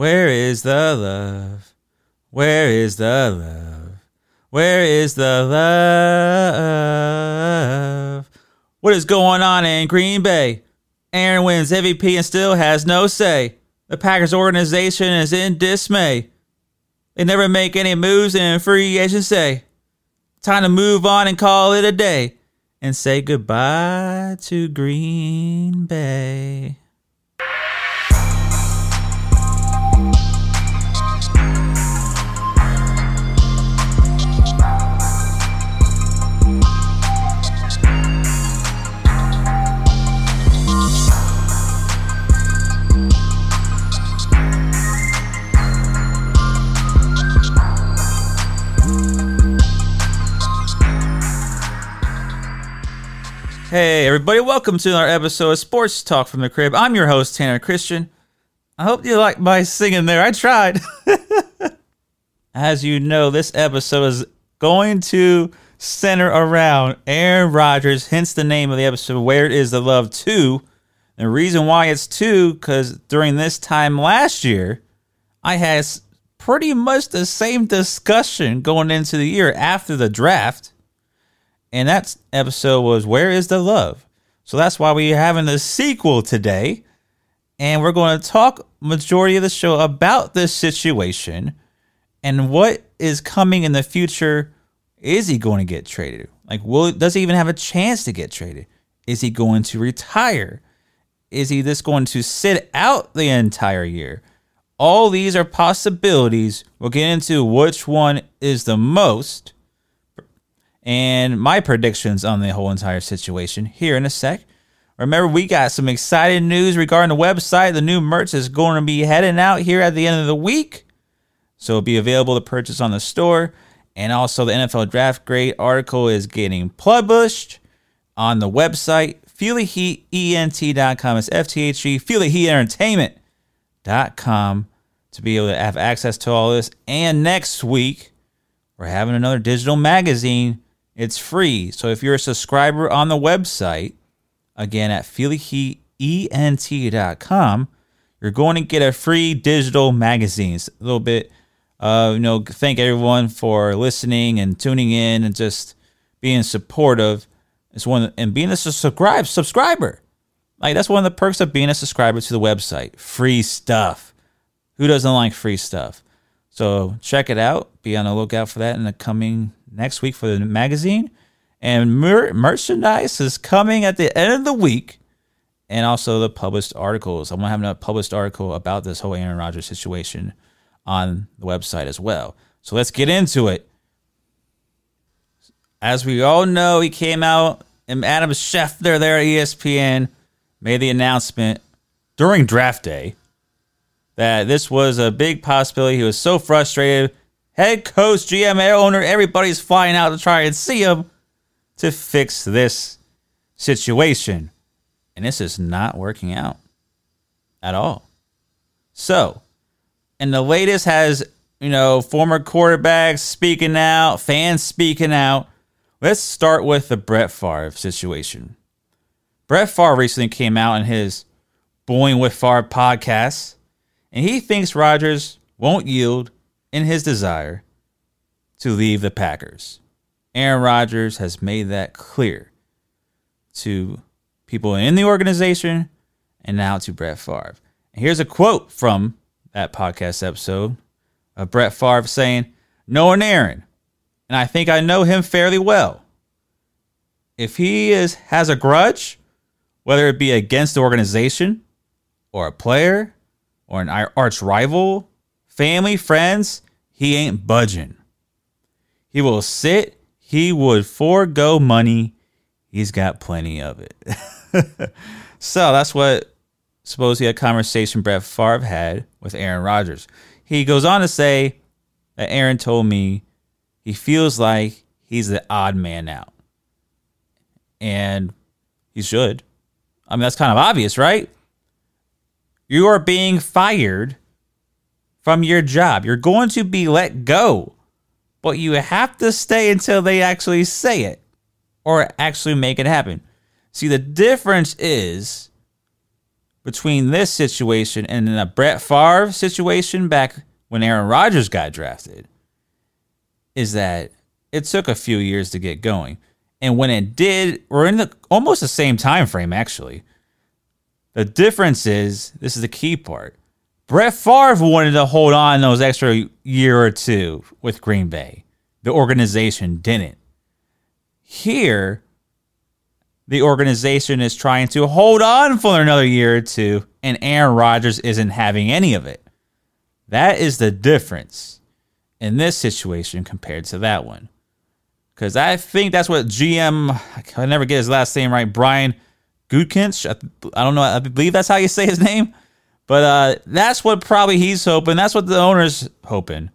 Where is the love? Where is the love? Where is the love? What is going on in Green Bay? Aaron wins MVP and still has no say. The Packers organization is in dismay. They never make any moves in free agency. Time to move on and call it a day and say goodbye to Green Bay. Hey, everybody, welcome to another episode of Sports Talk from the Crib. I'm your host, Tanner Christian. I hope you like my singing there. I tried. As you know, this episode is going to center around Aaron Rodgers, hence the name of the episode, Where Is the Love 2. The reason why it's 2, because during this time last year, I had pretty much the same discussion going into the year after the draft and that episode was Where is the Love? So that's why we're having the sequel today. And we're going to talk majority of the show about this situation and what is coming in the future. Is he going to get traded? Like, will does he even have a chance to get traded? Is he going to retire? Is he just going to sit out the entire year? All these are possibilities. We'll get into which one is the most and my predictions on the whole entire situation here in a sec. Remember, we got some exciting news regarding the website. The new merch is going to be heading out here at the end of the week. So it'll be available to purchase on the store. And also, the NFL Draft Grade article is getting published on the website, feeltheheat.ent.com. It's F-T-H-E, feeltheheatentertainment.com to be able to have access to all this. And next week, we're having another digital magazine it's free. So if you're a subscriber on the website, again at feeltheheatent.com, you're going to get a free digital magazine. It's a little bit, uh, you know, thank everyone for listening and tuning in and just being supportive. It's one and being a subscribe subscriber. Like that's one of the perks of being a subscriber to the website. Free stuff. Who doesn't like free stuff? So check it out. Be on the lookout for that in the coming next week for the magazine. And mer- merchandise is coming at the end of the week. And also the published articles. I'm to have a published article about this whole Aaron Rodgers situation on the website as well. So let's get into it. As we all know, he came out and Adam Schefter there at ESPN made the announcement during draft day that this was a big possibility. He was so frustrated head coach, GM, owner, everybody's flying out to try and see him to fix this situation. And this is not working out at all. So, and the latest has, you know, former quarterbacks speaking out, fans speaking out. Let's start with the Brett Favre situation. Brett Favre recently came out in his Boing with Favre podcast, and he thinks Rodgers won't yield in his desire to leave the Packers. Aaron Rodgers has made that clear to people in the organization and now to Brett Favre. And here's a quote from that podcast episode of Brett Favre saying, Knowing Aaron, and I think I know him fairly well. If he is has a grudge, whether it be against the organization or a player or an arch rival family, friends, he ain't budging. He will sit, he would forego money. He's got plenty of it. so that's what supposedly a conversation Brett Favre had with Aaron Rodgers. He goes on to say that Aaron told me he feels like he's the odd man out. And he should. I mean, that's kind of obvious, right? You are being fired from your job. You're going to be let go, but you have to stay until they actually say it or actually make it happen. See, the difference is between this situation and the Brett Favre situation back when Aaron Rodgers got drafted is that it took a few years to get going. And when it did, we're in the almost the same time frame actually. The difference is this is the key part. Brett Favre wanted to hold on those extra year or two with Green Bay. The organization didn't. Here, the organization is trying to hold on for another year or two, and Aaron Rodgers isn't having any of it. That is the difference in this situation compared to that one. Because I think that's what GM, I never get his last name right, Brian Gutekunst. I, I don't know, I believe that's how you say his name. But uh, that's what probably he's hoping. That's what the owner's hoping.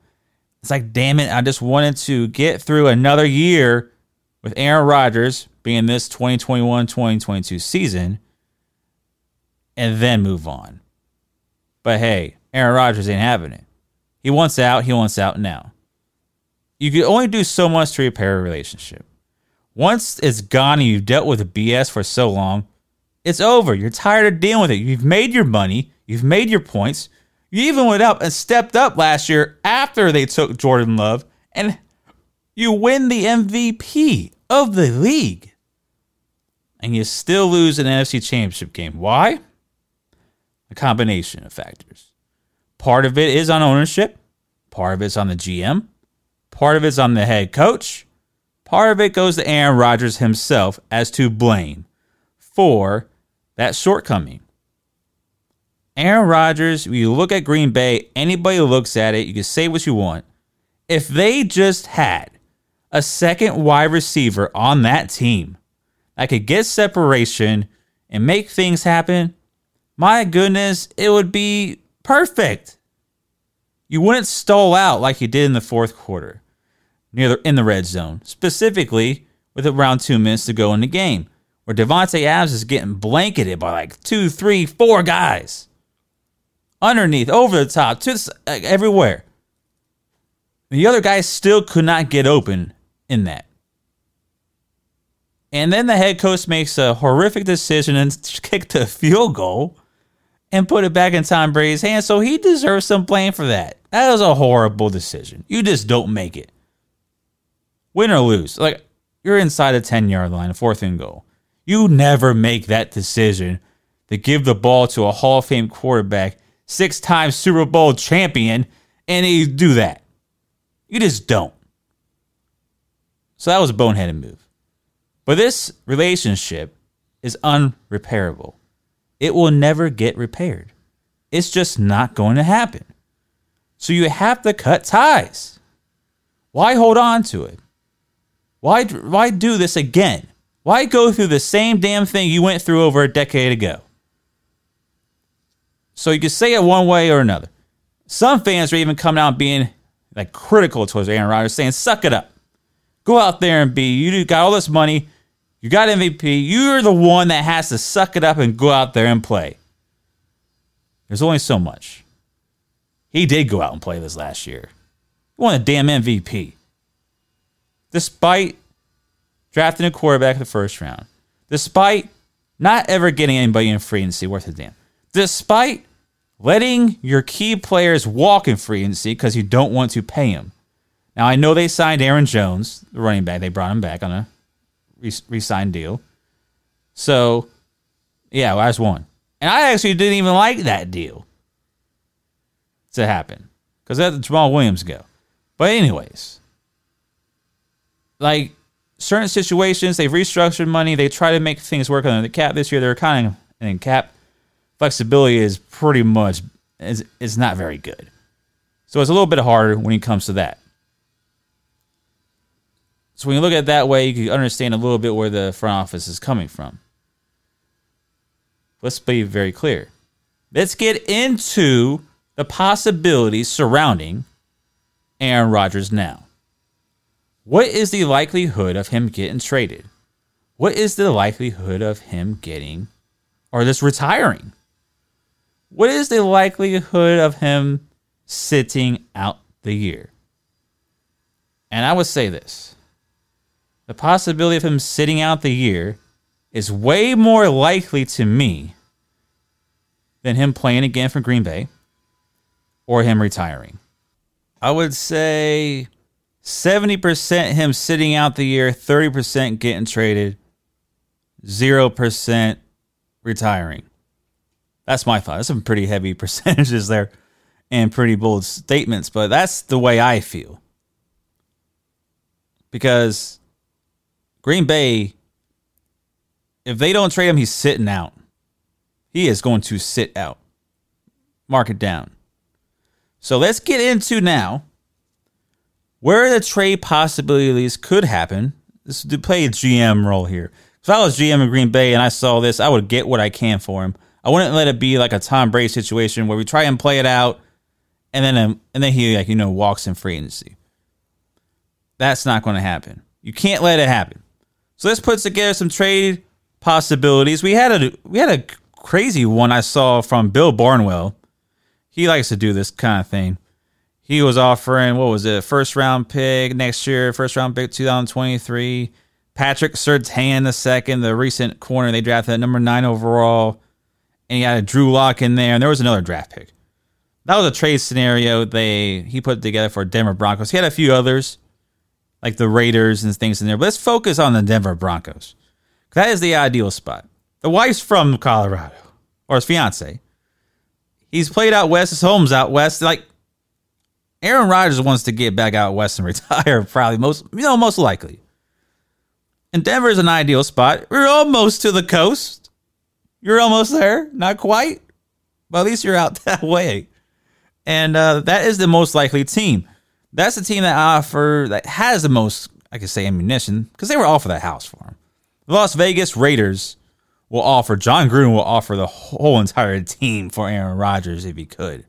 It's like, damn it, I just wanted to get through another year with Aaron Rodgers being this 2021 2022 season and then move on. But hey, Aaron Rodgers ain't having it. He wants out. He wants out now. You can only do so much to repair a relationship. Once it's gone and you've dealt with the BS for so long, it's over. You're tired of dealing with it. You've made your money. You've made your points. You even went up and stepped up last year after they took Jordan Love, and you win the MVP of the league. And you still lose an NFC championship game. Why? A combination of factors. Part of it is on ownership, part of it's on the GM, part of it's on the head coach, part of it goes to Aaron Rodgers himself as to blame for that shortcoming. Aaron Rodgers, you look at Green Bay, anybody looks at it, you can say what you want. If they just had a second wide receiver on that team that could get separation and make things happen, my goodness, it would be perfect. You wouldn't stall out like you did in the fourth quarter, near the, in the red zone, specifically with around two minutes to go in the game, where Davante Adams is getting blanketed by like two, three, four guys underneath, over the top, just like, everywhere. The other guy still could not get open in that. And then the head coach makes a horrific decision and kick a field goal and put it back in Tom Brady's hands. So he deserves some blame for that. That was a horrible decision. You just don't make it. Win or lose. Like you're inside the 10 yard line, a fourth and goal. You never make that decision to give the ball to a Hall of Fame quarterback six time Super Bowl champion, and you do that. You just don't. So that was a boneheaded move. But this relationship is unrepairable. It will never get repaired. It's just not going to happen. So you have to cut ties. Why hold on to it? Why, why do this again? Why go through the same damn thing you went through over a decade ago? So you can say it one way or another. Some fans are even coming out being like critical towards Aaron Rodgers, saying, "Suck it up, go out there and be. You got all this money, you got MVP. You're the one that has to suck it up and go out there and play." There's only so much. He did go out and play this last year. He won a damn MVP, despite drafting a quarterback in the first round, despite not ever getting anybody in free agency worth a damn despite letting your key players walk in free agency because you don't want to pay them. Now, I know they signed Aaron Jones, the running back. They brought him back on a re signed deal. So, yeah, well, that's one. And I actually didn't even like that deal to happen because let Jamaal Williams go. But, anyways, like certain situations, they've restructured money. They try to make things work on the cap this year. They're kind of in cap flexibility is pretty much is, is not very good. So it's a little bit harder when it comes to that. So when you look at it that way, you can understand a little bit where the front office is coming from. Let's be very clear. Let's get into the possibilities surrounding Aaron Rodgers now. What is the likelihood of him getting traded? What is the likelihood of him getting or this retiring? What is the likelihood of him sitting out the year? And I would say this the possibility of him sitting out the year is way more likely to me than him playing again for Green Bay or him retiring. I would say 70% him sitting out the year, 30% getting traded, 0% retiring. That's my thought. That's some pretty heavy percentages there and pretty bold statements, but that's the way I feel. Because Green Bay, if they don't trade him, he's sitting out. He is going to sit out. Mark it down. So let's get into now where the trade possibilities could happen. This to play a GM role here. If I was GM in Green Bay and I saw this, I would get what I can for him. I wouldn't let it be like a Tom Brady situation where we try and play it out, and then um, and then he like you know walks in free agency. That's not going to happen. You can't let it happen. So let's put together some trade possibilities. We had a we had a crazy one I saw from Bill Barnwell. He likes to do this kind of thing. He was offering what was it, first round pick next year, first round pick 2023. Patrick Surtain the second, the recent corner they drafted at number nine overall, and he had a Drew Lock in there, and there was another draft pick. That was a trade scenario they he put together for Denver Broncos. He had a few others, like the Raiders and things in there. But let's focus on the Denver Broncos. That is the ideal spot. The wife's from Colorado, or his fiance. He's played out west. His home's out west. Like Aaron Rodgers wants to get back out west and retire. Probably most, you know, most likely. And Denver is an ideal spot. We're almost to the coast. You're almost there, not quite, but at least you're out that way. And uh, that is the most likely team. That's the team that offer that has the most, I could say, ammunition because they were all for that house for him. The Las Vegas Raiders will offer, Jon Gruden will offer the whole entire team for Aaron Rodgers if he could.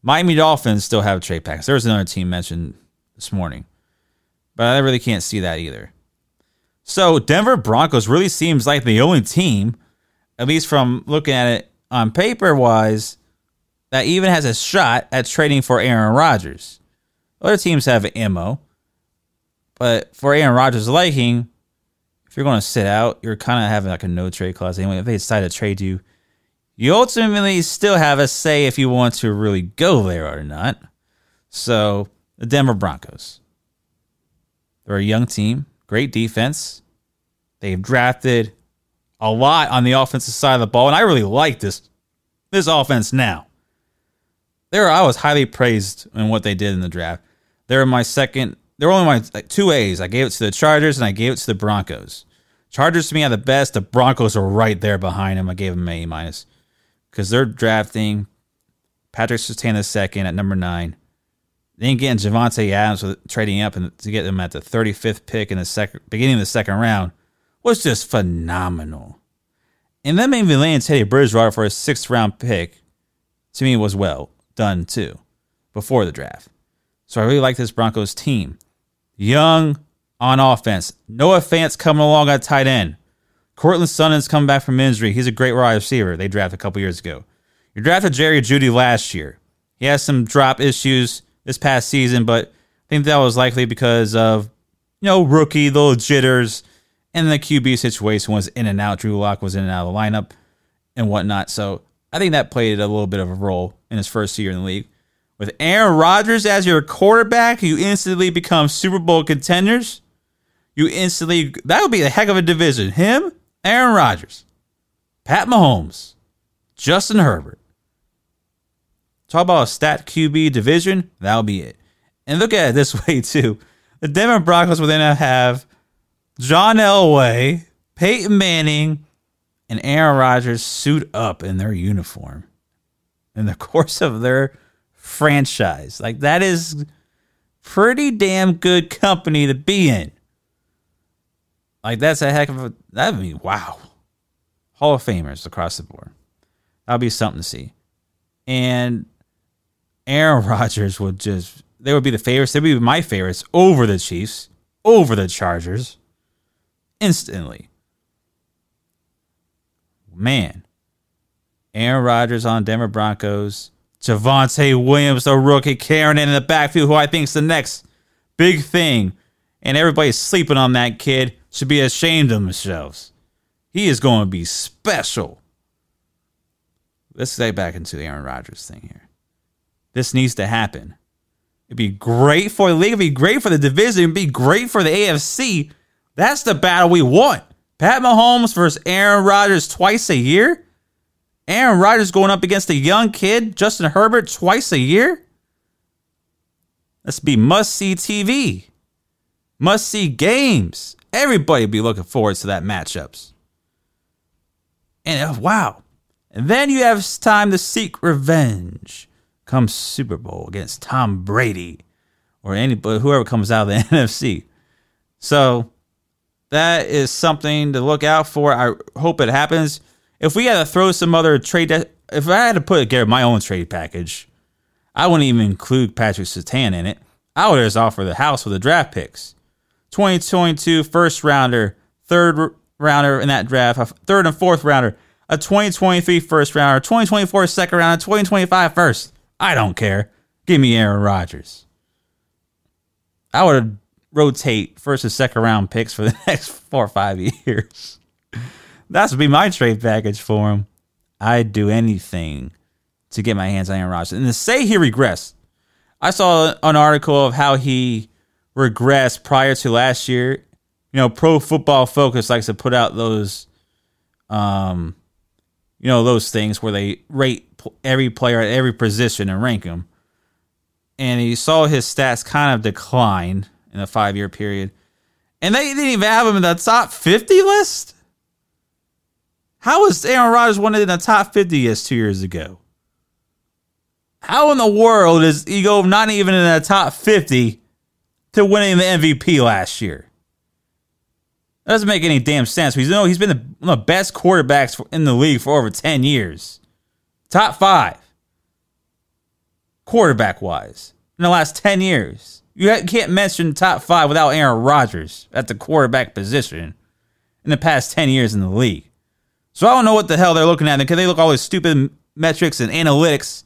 Miami Dolphins still have trade packs. There was another team mentioned this morning, but I really can't see that either. So Denver Broncos really seems like the only team, at least from looking at it on paper wise, that even has a shot at trading for Aaron Rodgers. Other teams have ammo, but for Aaron Rodgers' liking, if you're going to sit out, you're kind of having like a no trade clause. Anyway, if they decide to trade you, you ultimately still have a say if you want to really go there or not. So, the Denver Broncos. They're a young team, great defense. They've drafted a lot on the offensive side of the ball, and I really like this this offense now. There, I was highly praised in what they did in the draft. They're my second they're only my like, two A's. I gave it to the Chargers and I gave it to the Broncos. Chargers to me are the best. The Broncos are right there behind them. I gave them an A minus because they're drafting Patrick Surtain the second at number nine. Then getting Davante Adams with trading up and to get them at the 35th pick in the second beginning of the second round was just phenomenal. And then maybe laying Teddy Bridgewater for a sixth round pick to me was well done too before the draft. So I really like this Broncos team young on offense. Noah Fant's coming along at tight end. Courtland Sutton's coming back from injury. He's a great wide receiver. They drafted a couple years ago. You drafted Jerry Jeudy last year. He has some drop issues this past season, but I think that was likely because of you know rookie little jitters and the QB situation was in and out. Drew Lock was in and out of the lineup and whatnot. So I think that played a little bit of a role in his first year in the league. With Aaron Rodgers as your quarterback, you instantly become Super Bowl contenders. You instantly that would be a heck of a division. Him, Aaron Rodgers, Pat Mahomes, Justin Herbert. Talk about a stat QB division, that'll be it. And look at it this way too. The Denver Broncos will then have John Elway, Peyton Manning, and Aaron Rodgers suit up in their uniform in the course of their franchise. Like that is pretty damn good company to be in. Like that's a heck of a that'd be wow. Hall of Famers across the board. That'll be something to see. And Aaron Rodgers would just they would be the favorites. They'd be my favorites over the Chiefs, over the Chargers, instantly. Man. Aaron Rodgers on Denver Broncos Javonte Williams, the rookie, carrying in the backfield, who I think is the next big thing. And everybody's sleeping on that kid. Should be ashamed of themselves. He is going to be special. let's get back into the Aaron Rodgers thing here. This needs to happen. It'd be great for the league. It'd be great for the division. It'd be great for the AFC. That's the battle we want. Pat Mahomes versus Aaron Rodgers twice a year. Aaron Rodgers going up against a young kid, Justin Herbert, twice a year. Let's be must see TV, must see games. Everybody be looking forward to that matchups. And uh, wow. And then you have time to seek revenge. Come Super Bowl against Tom Brady or anybody, whoever comes out of the NFC. So that is something to look out for. I hope it happens. If we had to throw some other trade, if I had to put together my own trade package, I wouldn't even include Patrick Surtain in it. I would just offer the house with the draft picks. 2022 first rounder, third rounder in that draft, a third and fourth rounder, a 2023 first rounder, 2024 second rounder, 2025 first. I don't care. Give me Aaron Rodgers. I would rotate first and second round picks for the next four or five years. That's be my trade package for him. I'd do anything to get my hands on Aaron Rodgers. And to say he regressed, I saw an article of how he regressed prior to last year. You know, Pro Football Focus likes to put out those, um, you know, those things where they rate every player at every position and rank them. And he saw his stats kind of decline in a five year period. And they didn't even have him in the top 50 list? How was Aaron Rodgers one in the top 50 as two years ago? How in the world is Ego not even in the top 50 to winning the MVP last year? That doesn't make any damn sense. He's, you know, he's been the, one of the best quarterbacks in the league for over 10 years. Top five, quarterback wise, in the last 10 years. You can't mention top five without Aaron Rodgers at the quarterback position in the past 10 years in the league. So I don't know what the hell they're looking at because they look all these stupid metrics and analytics.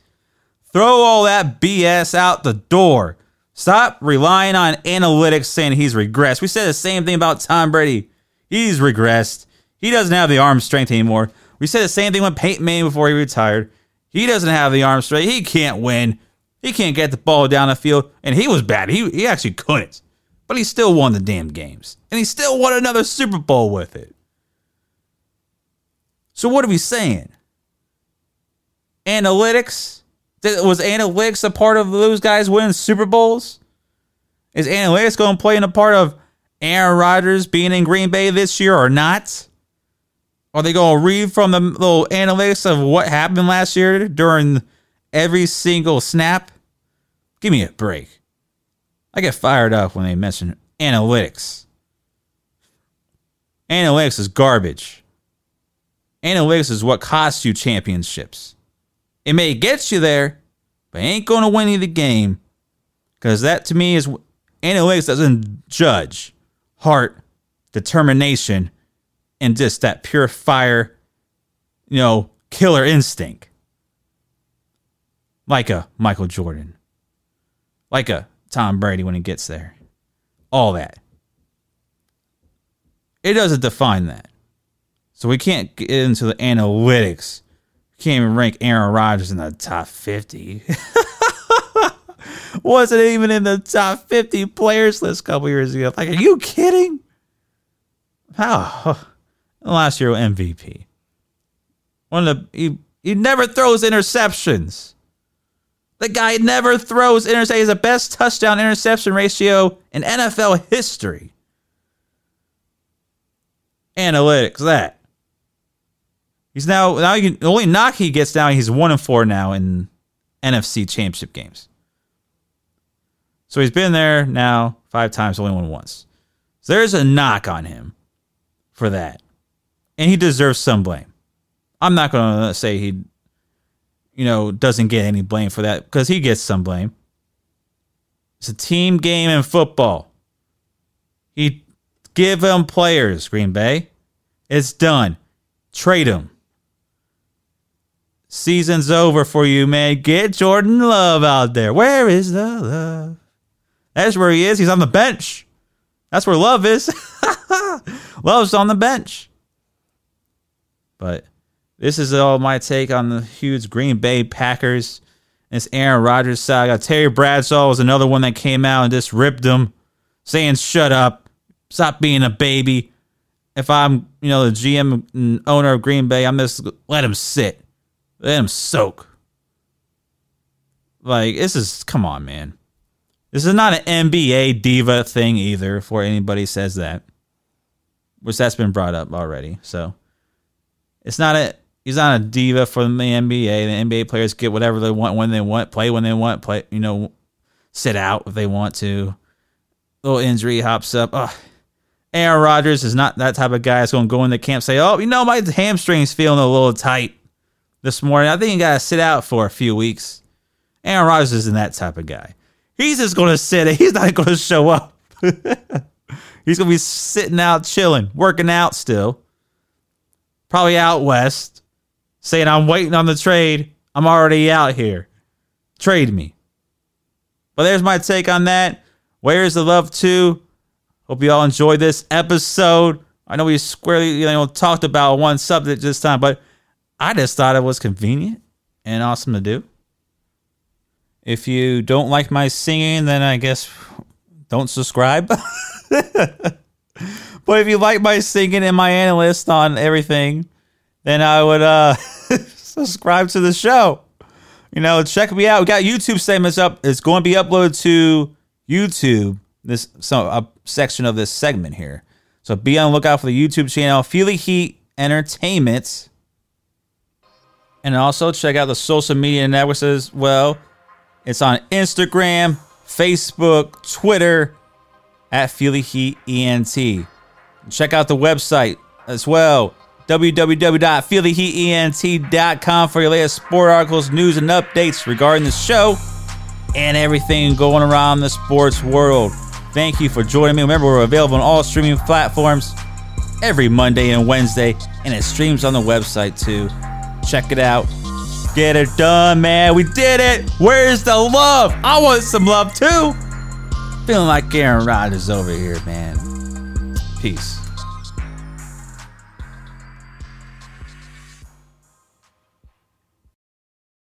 Throw all that BS out the door. Stop relying on analytics saying he's regressed. We said the same thing about Tom Brady. He's regressed. He doesn't have the arm strength anymore. We said the same thing with Peyton Manning before he retired. He doesn't have the arm strength. He can't win. He can't get the ball down the field. And he was bad. He, he actually couldn't. But he still won the damn games. And he still won another Super Bowl with it. So what are we saying? Analytics? Was analytics a part of those guys winning Super Bowls? Is analytics going to play in a part of Aaron Rodgers being in Green Bay this year or not? Are they going to read from the little analytics of what happened last year during every single snap? Give me a break. I get fired up when they mention analytics. Analytics is garbage. Analytics is what costs you championships. It may get you there, but ain't going to win you the game. Because that to me is analytics doesn't judge heart, determination, and just that pure fire, you know, killer instinct. Like a Michael Jordan, like a Tom Brady when he gets there. All that. It doesn't define that. So we can't get into the analytics. We can't even rank Aaron Rodgers in the top 50. Wasn't even in the top 50 players list a couple years ago. Like, are you kidding? How? Last year MVP. One of the he, he never throws interceptions. The guy never throws interceptions. He's the best touchdown interception ratio in NFL history. Analytics, that. He's now now you can, the only knock he gets now he's one and four now in NFC Championship games. So he's been there now five times, only won once. So there's a knock on him for that, and he deserves some blame. I'm not going to say he, you know, doesn't get any blame for that because he gets some blame. It's a team game in football. He give him players, Green Bay. It's done. Trade him. Season's over for you, man. Get Jordan Love out there. Where is the love? That's where he is. He's on the bench. That's where love is. Love's on the bench. But This is all my take on the huge Green Bay Packers. This Aaron Rodgers saga. Terry Bradshaw was another one that came out and just ripped him, saying, "Shut up, stop being a baby." If I'm, you know, the GM and owner of Green Bay, I'm just let him sit, let him soak. Like this is, come on, man. This is not an NBA diva thing either. For anybody says that, which that's been brought up already. So it's not a he's not a diva for the NBA. The NBA players get whatever they want when they want, play when they want, play you know, sit out if they want to. Little injury hops up. Ugh. Aaron Rodgers is not that type of guy that's going to go in the camp say, "Oh, you know, my hamstring's feeling a little tight this morning. I think you got to sit out for a few weeks." Aaron Rodgers isn't that type of guy. He's just going to sit. He's not going to show up. He's going to be sitting out, chilling, working out still. Probably out west, saying, I'm waiting on the trade. I'm already out here. Trade me. But there's my take on that. Where's the love to? Hope you all enjoyed this episode. I know we squarely you know talked about one subject this time, but I just thought it was convenient and awesome to do. If you don't like my singing, then I guess don't subscribe. but if you like my singing and my analyst on everything, then I would uh subscribe to the show. You know, check me out. We got YouTube segments up. It's going to be uploaded to YouTube. This so a section of this segment here. So be on the lookout for the YouTube channel Feel the Heat Entertainment. And also check out the social media networks as well. It's on Instagram, Facebook, Twitter at Feel the Heat ENT. Check out the website as well www.feeltheheatent.com for your latest sport articles, news, and updates regarding the show and everything going around the sports world. Thank you for joining me. Remember, we're available on all streaming platforms every Monday and Wednesday, and it streams on the website too. Check it out. Get it done, man. We did it. Where's the love? I want some love too. Feeling like Aaron Rodgers over here, man. Peace.